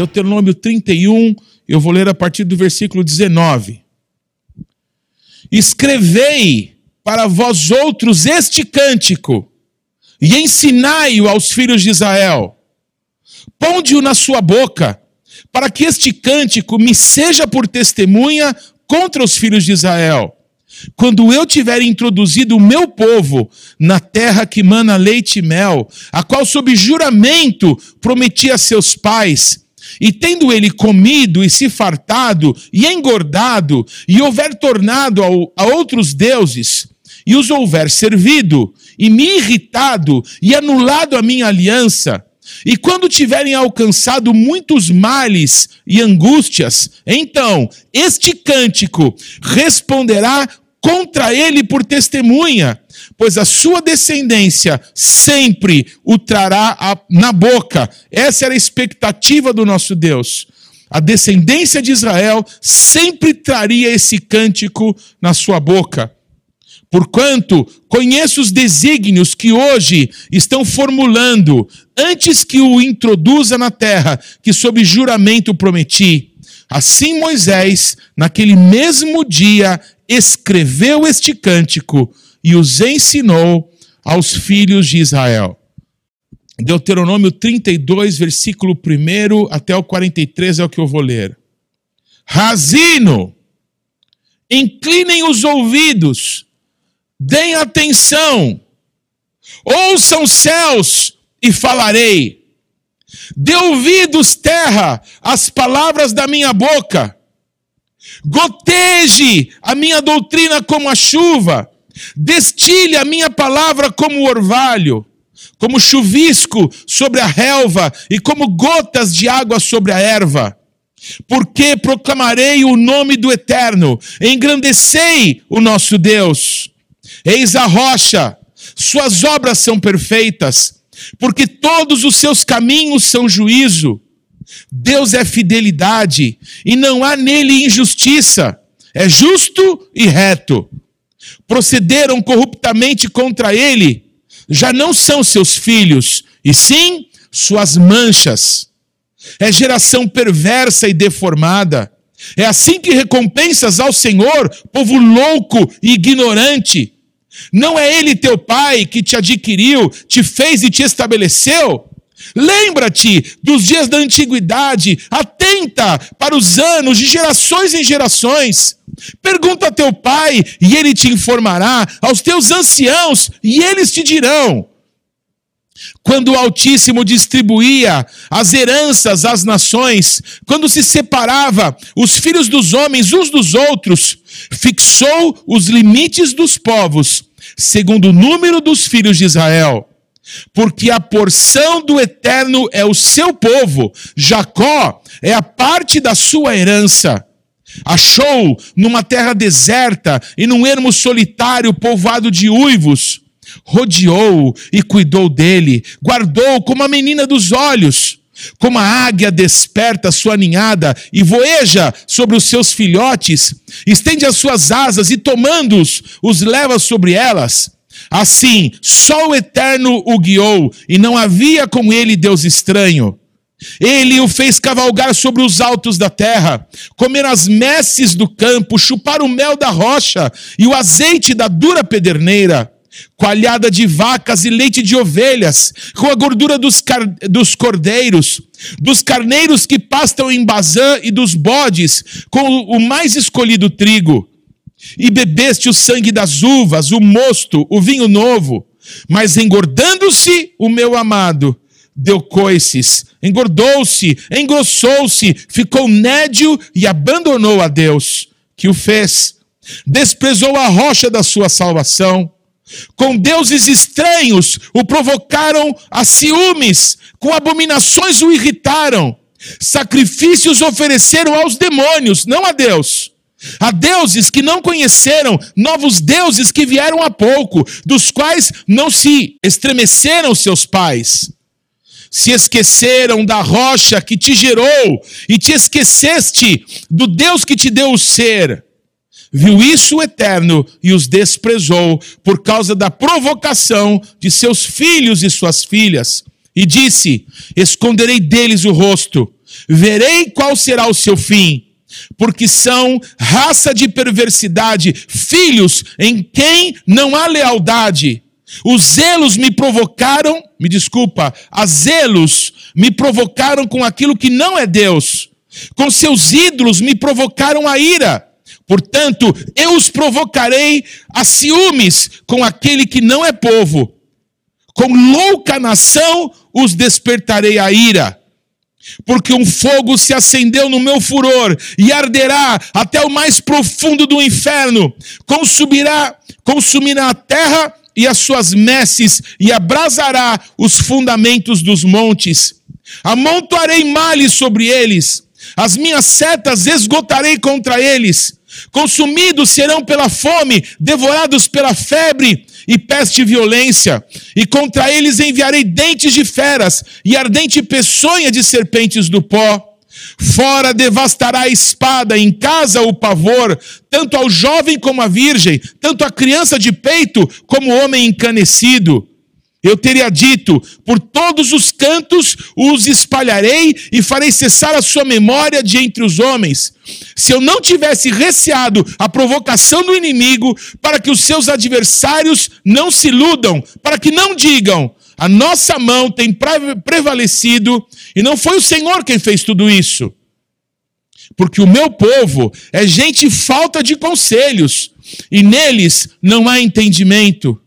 Deuteronômio 31, eu vou ler a partir do versículo 19. Escrevei para vós outros este cântico e ensinai-o aos filhos de Israel. Ponde-o na sua boca, para que este cântico me seja por testemunha contra os filhos de Israel. Quando eu tiver introduzido o meu povo na terra que mana leite e mel, a qual sob juramento prometi a seus pais, e tendo ele comido e se fartado e engordado, e houver tornado a outros deuses, e os houver servido, e me irritado e anulado a minha aliança, e quando tiverem alcançado muitos males e angústias, então este cântico responderá contra ele por testemunha, pois a sua descendência sempre o trará na boca. Essa era a expectativa do nosso Deus. A descendência de Israel sempre traria esse cântico na sua boca. Porquanto conheço os desígnios que hoje estão formulando, antes que o introduza na terra, que sob juramento prometi. Assim Moisés, naquele mesmo dia, escreveu este cântico e os ensinou aos filhos de Israel. Deuteronômio 32, versículo 1 até o 43 é o que eu vou ler. Razino, inclinem os ouvidos, deem atenção, ouçam céus e falarei. Dê ouvidos, terra, às palavras da minha boca Goteje a minha doutrina como a chuva, destile a minha palavra como orvalho, como chuvisco sobre a relva e como gotas de água sobre a erva. Porque proclamarei o nome do Eterno, engrandecei o nosso Deus. Eis a rocha, suas obras são perfeitas, porque todos os seus caminhos são juízo Deus é fidelidade e não há nele injustiça. É justo e reto. Procederam corruptamente contra ele, já não são seus filhos, e sim suas manchas. É geração perversa e deformada. É assim que recompensas ao Senhor, povo louco e ignorante. Não é ele teu pai que te adquiriu, te fez e te estabeleceu? Lembra-te dos dias da antiguidade, atenta para os anos de gerações em gerações. Pergunta a teu pai e ele te informará, aos teus anciãos e eles te dirão. Quando o Altíssimo distribuía as heranças às nações, quando se separava os filhos dos homens uns dos outros, fixou os limites dos povos, segundo o número dos filhos de Israel porque a porção do eterno é o seu povo, Jacó é a parte da sua herança. Achou numa terra deserta e num ermo solitário povoado de uivos, rodeou e cuidou dele, guardou como a menina dos olhos. Como a águia desperta sua ninhada e voeja sobre os seus filhotes, estende as suas asas e tomando-os, os leva sobre elas. Assim, só o Eterno o guiou, e não havia com ele Deus estranho. Ele o fez cavalgar sobre os altos da terra, comer as messes do campo, chupar o mel da rocha e o azeite da dura pederneira, coalhada de vacas e leite de ovelhas, com a gordura dos, dos cordeiros, dos carneiros que pastam em Bazã e dos bodes, com o mais escolhido trigo e bebeste o sangue das uvas, o mosto, o vinho novo. Mas engordando-se o meu amado, deu coices, engordou-se, engrossou-se, ficou nédio e abandonou a Deus, que o fez. Desprezou a rocha da sua salvação. Com deuses estranhos o provocaram a ciúmes, com abominações o irritaram. Sacrifícios ofereceram aos demônios, não a Deus. Há deuses que não conheceram, novos deuses que vieram há pouco, dos quais não se estremeceram seus pais. Se esqueceram da rocha que te gerou e te esqueceste do Deus que te deu o ser. Viu isso o Eterno e os desprezou por causa da provocação de seus filhos e suas filhas. E disse: Esconderei deles o rosto verei qual será o seu fim, porque são raça de perversidade, filhos em quem não há lealdade. Os zelos me provocaram, me desculpa, as zelos me provocaram com aquilo que não é Deus. Com seus ídolos me provocaram a ira. Portanto, eu os provocarei a ciúmes com aquele que não é povo. Com louca nação os despertarei a ira. Porque um fogo se acendeu no meu furor e arderá até o mais profundo do inferno, consumirá, consumirá a terra e as suas messes e abrasará os fundamentos dos montes. Amontoarei males sobre eles, as minhas setas esgotarei contra eles Consumidos serão pela fome, devorados pela febre e peste e violência. E contra eles enviarei dentes de feras e ardente peçonha de serpentes do pó. Fora devastará a espada, em casa o pavor, tanto ao jovem como à virgem, tanto à criança de peito como ao homem encanecido. Eu teria dito: por todos os cantos os espalharei e farei cessar a sua memória de entre os homens. Se eu não tivesse receado a provocação do inimigo, para que os seus adversários não se iludam, para que não digam: a nossa mão tem prevalecido e não foi o Senhor quem fez tudo isso. Porque o meu povo é gente falta de conselhos, e neles não há entendimento.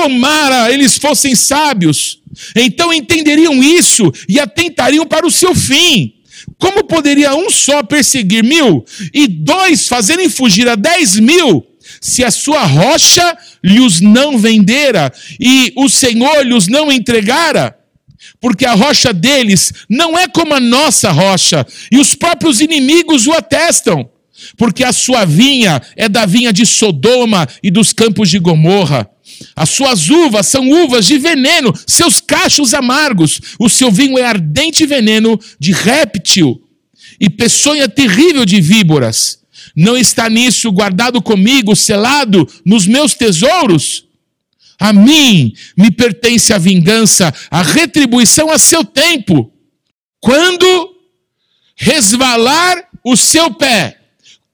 Tomara eles fossem sábios, então entenderiam isso e atentariam para o seu fim. Como poderia um só perseguir mil e dois fazerem fugir a dez mil, se a sua rocha lhes não vendera e o Senhor lhes não entregara? Porque a rocha deles não é como a nossa rocha, e os próprios inimigos o atestam. Porque a sua vinha é da vinha de Sodoma e dos campos de Gomorra as suas uvas são uvas de veneno, seus cachos amargos. O seu vinho é ardente veneno de réptil e peçonha terrível de víboras. Não está nisso guardado comigo, selado nos meus tesouros? A mim me pertence a vingança, a retribuição a seu tempo. Quando resvalar o seu pé,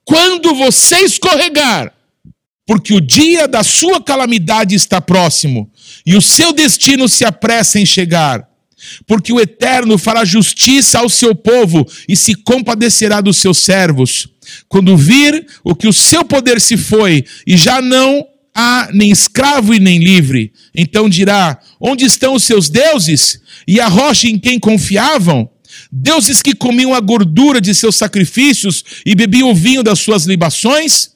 quando você escorregar, porque o dia da sua calamidade está próximo e o seu destino se apressa em chegar. Porque o Eterno fará justiça ao seu povo e se compadecerá dos seus servos. Quando vir o que o seu poder se foi e já não há nem escravo e nem livre, então dirá: Onde estão os seus deuses e a rocha em quem confiavam? Deuses que comiam a gordura de seus sacrifícios e bebiam o vinho das suas libações?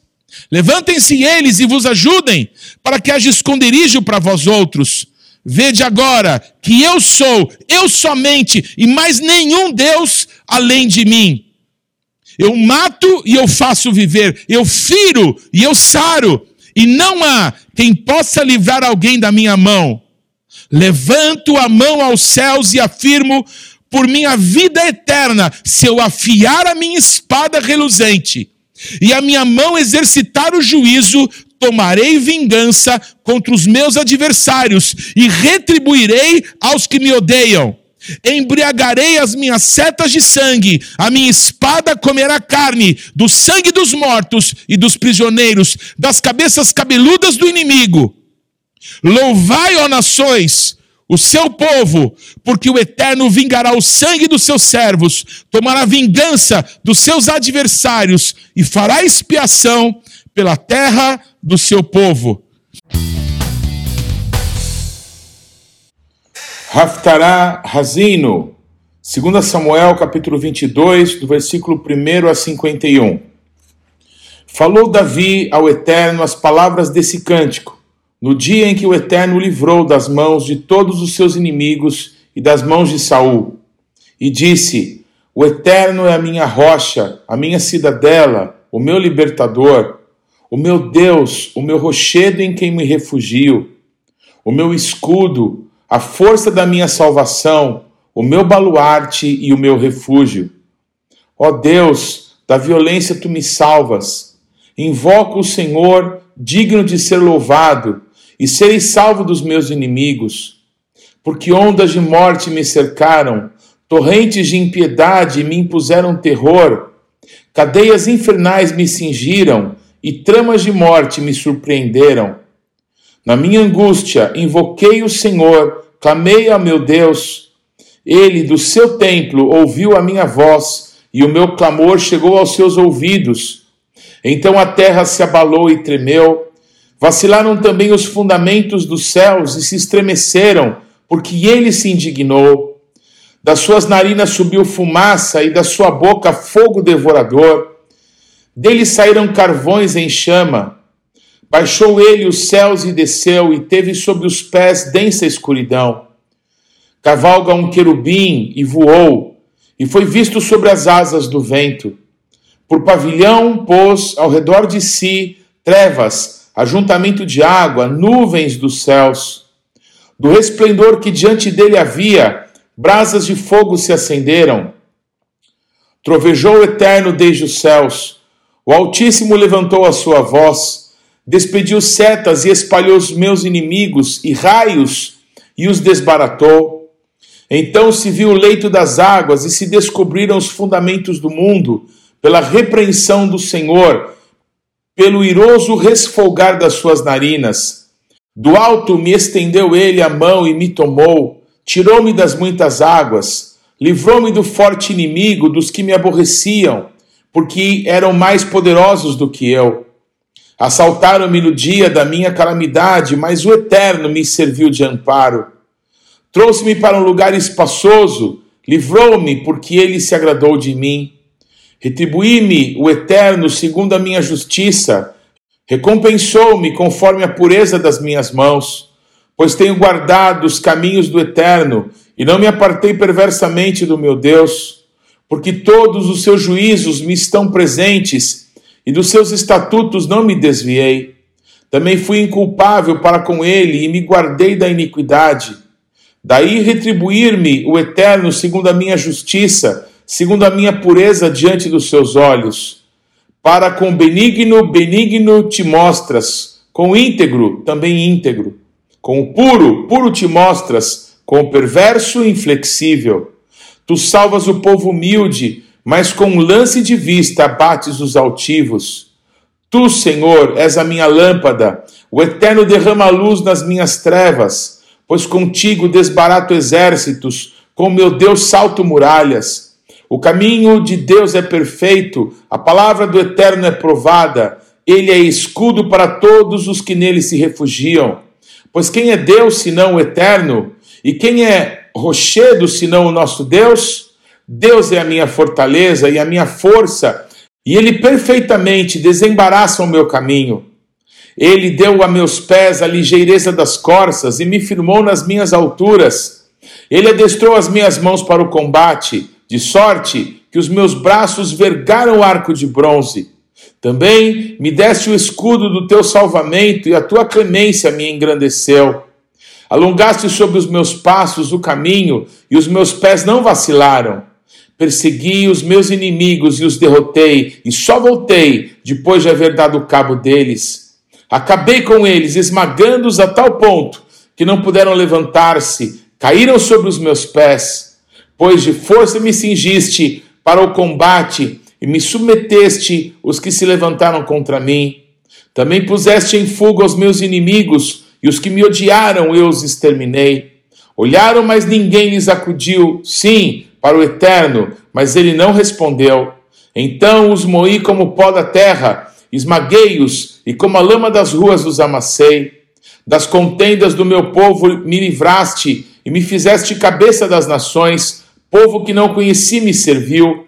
Levantem-se eles e vos ajudem, para que haja esconderijo para vós outros. Vede agora que eu sou, eu somente, e mais nenhum Deus além de mim. Eu mato e eu faço viver, eu firo e eu saro, e não há quem possa livrar alguém da minha mão. Levanto a mão aos céus e afirmo por minha vida eterna, se eu afiar a minha espada reluzente e a minha mão exercitar o juízo, tomarei vingança contra os meus adversários e retribuirei aos que me odeiam. Embriagarei as minhas setas de sangue, a minha espada comerá carne do sangue dos mortos e dos prisioneiros, das cabeças cabeludas do inimigo. Louvai, ó nações, o seu povo, porque o Eterno vingará o sangue dos seus servos, tomará vingança dos seus adversários e fará expiação pela terra do seu povo. Raftará Razino, 2 Samuel capítulo 22, do versículo 1 a 51. Falou Davi ao Eterno as palavras desse cântico no dia em que o Eterno o livrou das mãos de todos os seus inimigos e das mãos de Saul, e disse: O Eterno é a minha rocha, a minha cidadela, o meu libertador, o meu Deus, o meu rochedo em quem me refugio, o meu escudo, a força da minha salvação, o meu baluarte e o meu refúgio. Ó Deus, da violência tu me salvas. Invoco o Senhor, digno de ser louvado e serei salvo dos meus inimigos, porque ondas de morte me cercaram, torrentes de impiedade me impuseram terror, cadeias infernais me cingiram e tramas de morte me surpreenderam. Na minha angústia, invoquei o Senhor, clamei a meu Deus. Ele, do seu templo, ouviu a minha voz e o meu clamor chegou aos seus ouvidos. Então a terra se abalou e tremeu. Vacilaram também os fundamentos dos céus e se estremeceram, porque ele se indignou. Das suas narinas subiu fumaça e da sua boca fogo devorador. Dele saíram carvões em chama. Baixou ele os céus e desceu, e teve sobre os pés densa escuridão. Cavalga um querubim e voou, e foi visto sobre as asas do vento. Por pavilhão pôs ao redor de si trevas, ajuntamento de água, nuvens dos céus. Do resplendor que diante dele havia, brasas de fogo se acenderam. Trovejou o Eterno desde os céus o Altíssimo levantou a sua voz, despediu setas e espalhou os meus inimigos e raios e os desbaratou. Então se viu o leito das águas e se descobriram os fundamentos do mundo, pela repreensão do Senhor, pelo iroso resfolgar das suas narinas. Do alto me estendeu ele a mão e me tomou, tirou-me das muitas águas, livrou-me do forte inimigo, dos que me aborreciam porque eram mais poderosos do que eu. Assaltaram-me no dia da minha calamidade, mas o Eterno me serviu de amparo. Trouxe-me para um lugar espaçoso, livrou-me, porque ele se agradou de mim. Retribuí-me o Eterno segundo a minha justiça, recompensou-me conforme a pureza das minhas mãos, pois tenho guardado os caminhos do Eterno e não me apartei perversamente do meu Deus porque todos os seus juízos me estão presentes e dos seus estatutos não me desviei. Também fui inculpável para com ele e me guardei da iniquidade. Daí retribuir-me o Eterno segundo a minha justiça, segundo a minha pureza diante dos seus olhos. Para com benigno, benigno te mostras, com íntegro, também íntegro. Com o puro, puro te mostras, com o perverso, inflexível. Tu salvas o povo humilde, mas com um lance de vista abates os altivos. Tu, Senhor, és a minha lâmpada, o Eterno derrama luz nas minhas trevas, pois contigo desbarato exércitos, com meu Deus salto muralhas. O caminho de Deus é perfeito, a palavra do Eterno é provada, ele é escudo para todos os que nele se refugiam. Pois quem é Deus senão o Eterno? E quem é rochedo senão o nosso Deus? Deus é a minha fortaleza e a minha força, e Ele perfeitamente desembaraça o meu caminho. Ele deu a meus pés a ligeireza das corças e me firmou nas minhas alturas. Ele adestrou as minhas mãos para o combate, de sorte que os meus braços vergaram o arco de bronze. Também me deste o escudo do teu salvamento e a tua clemência me engrandeceu. Alongaste sobre os meus passos o caminho, e os meus pés não vacilaram. Persegui os meus inimigos e os derrotei, e só voltei depois de haver dado cabo deles. Acabei com eles, esmagando-os a tal ponto que não puderam levantar-se, caíram sobre os meus pés. Pois de força me cingiste para o combate e me submeteste os que se levantaram contra mim. Também puseste em fuga os meus inimigos e os que me odiaram eu os exterminei. Olharam, mas ninguém lhes acudiu, sim, para o eterno, mas ele não respondeu. Então os moí como pó da terra, esmaguei-os, e como a lama das ruas os amassei. Das contendas do meu povo me livraste, e me fizeste cabeça das nações, povo que não conheci me serviu.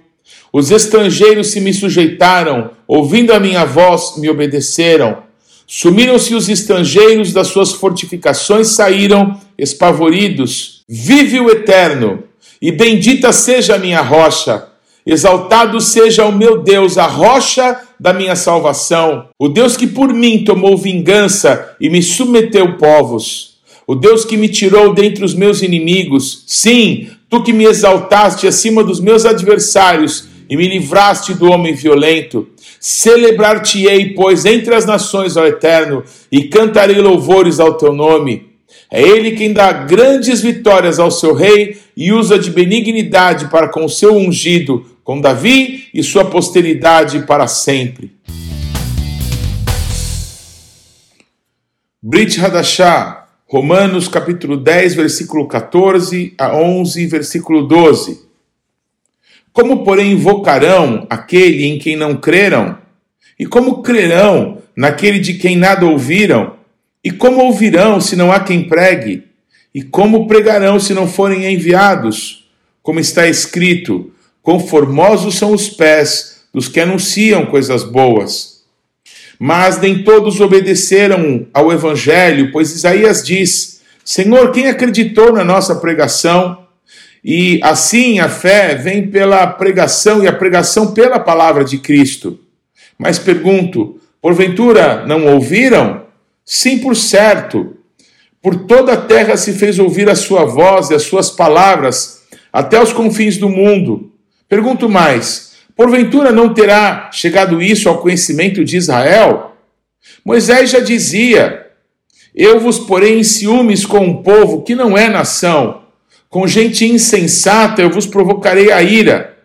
Os estrangeiros se me sujeitaram, ouvindo a minha voz, me obedeceram. Sumiram-se os estrangeiros das suas fortificações, saíram espavoridos. Vive o Eterno, e bendita seja a minha rocha. Exaltado seja o meu Deus, a rocha da minha salvação, o Deus que por mim tomou vingança e me submeteu povos, o Deus que me tirou dentre os meus inimigos. Sim, tu que me exaltaste acima dos meus adversários e me livraste do homem violento. Celebrar-te-ei, pois, entre as nações, ó Eterno, e cantarei louvores ao teu nome. É ele quem dá grandes vitórias ao seu rei e usa de benignidade para com o seu ungido, com Davi e sua posteridade para sempre. Brit Hadashah, Romanos capítulo 10, versículo 14 a 11, versículo 12. Como, porém, invocarão aquele em quem não creram? E como crerão naquele de quem nada ouviram? E como ouvirão se não há quem pregue? E como pregarão se não forem enviados? Como está escrito: Quão formosos são os pés dos que anunciam coisas boas. Mas nem todos obedeceram ao evangelho, pois Isaías diz: Senhor, quem acreditou na nossa pregação? E assim a fé vem pela pregação e a pregação pela palavra de Cristo. Mas pergunto: porventura não ouviram? Sim, por certo. Por toda a terra se fez ouvir a sua voz e as suas palavras, até os confins do mundo. Pergunto mais: porventura não terá chegado isso ao conhecimento de Israel? Moisés já dizia: Eu vos porei em ciúmes com um povo que não é nação com gente insensata eu vos provocarei a ira.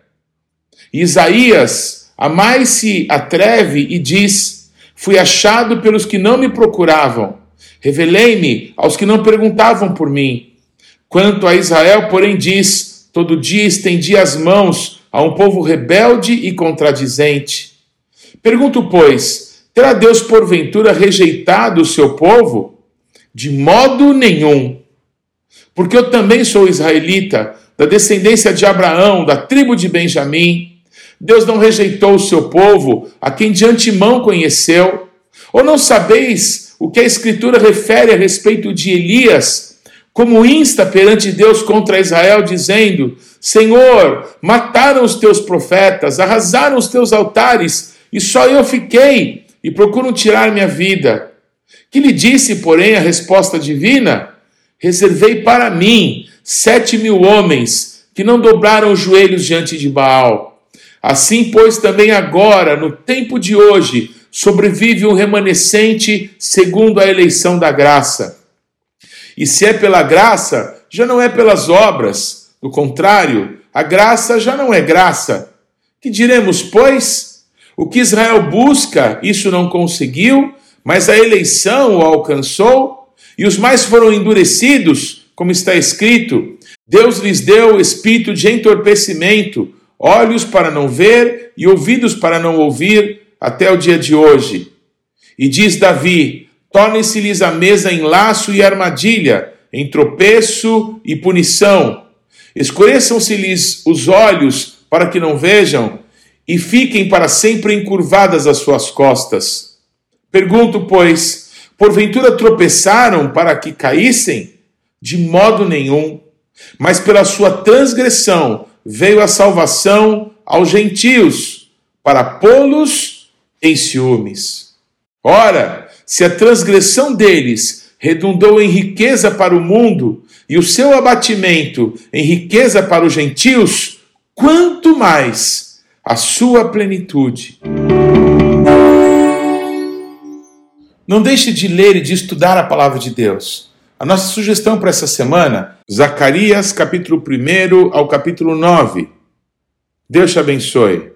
Isaías a mais se atreve e diz: Fui achado pelos que não me procuravam, revelei-me aos que não perguntavam por mim. Quanto a Israel, porém, diz: Todo dia estendi as mãos a um povo rebelde e contradizente. Pergunto, pois, terá Deus porventura rejeitado o seu povo? De modo nenhum porque eu também sou israelita, da descendência de Abraão, da tribo de Benjamim. Deus não rejeitou o seu povo, a quem de antemão conheceu. Ou não sabeis o que a Escritura refere a respeito de Elias, como insta perante Deus contra Israel, dizendo: Senhor, mataram os teus profetas, arrasaram os teus altares, e só eu fiquei, e procuram tirar minha vida. Que lhe disse, porém, a resposta divina? reservei para mim sete mil homens que não dobraram os joelhos diante de Baal. Assim, pois, também agora, no tempo de hoje, sobrevive um remanescente segundo a eleição da graça. E se é pela graça, já não é pelas obras. Do contrário, a graça já não é graça. Que diremos, pois? O que Israel busca, isso não conseguiu, mas a eleição o alcançou? E os mais foram endurecidos, como está escrito: Deus lhes deu espírito de entorpecimento, olhos para não ver e ouvidos para não ouvir, até o dia de hoje. E diz Davi: Torne-se-lhes a mesa em laço e armadilha, em tropeço e punição. Escureçam-se-lhes os olhos para que não vejam, e fiquem para sempre encurvadas as suas costas. Pergunto, pois, Porventura tropeçaram para que caíssem? De modo nenhum. Mas pela sua transgressão veio a salvação aos gentios, para pô-los em ciúmes. Ora, se a transgressão deles redundou em riqueza para o mundo, e o seu abatimento em riqueza para os gentios, quanto mais a sua plenitude. Não deixe de ler e de estudar a palavra de Deus. A nossa sugestão para essa semana, Zacarias capítulo 1 ao capítulo 9. Deus te abençoe.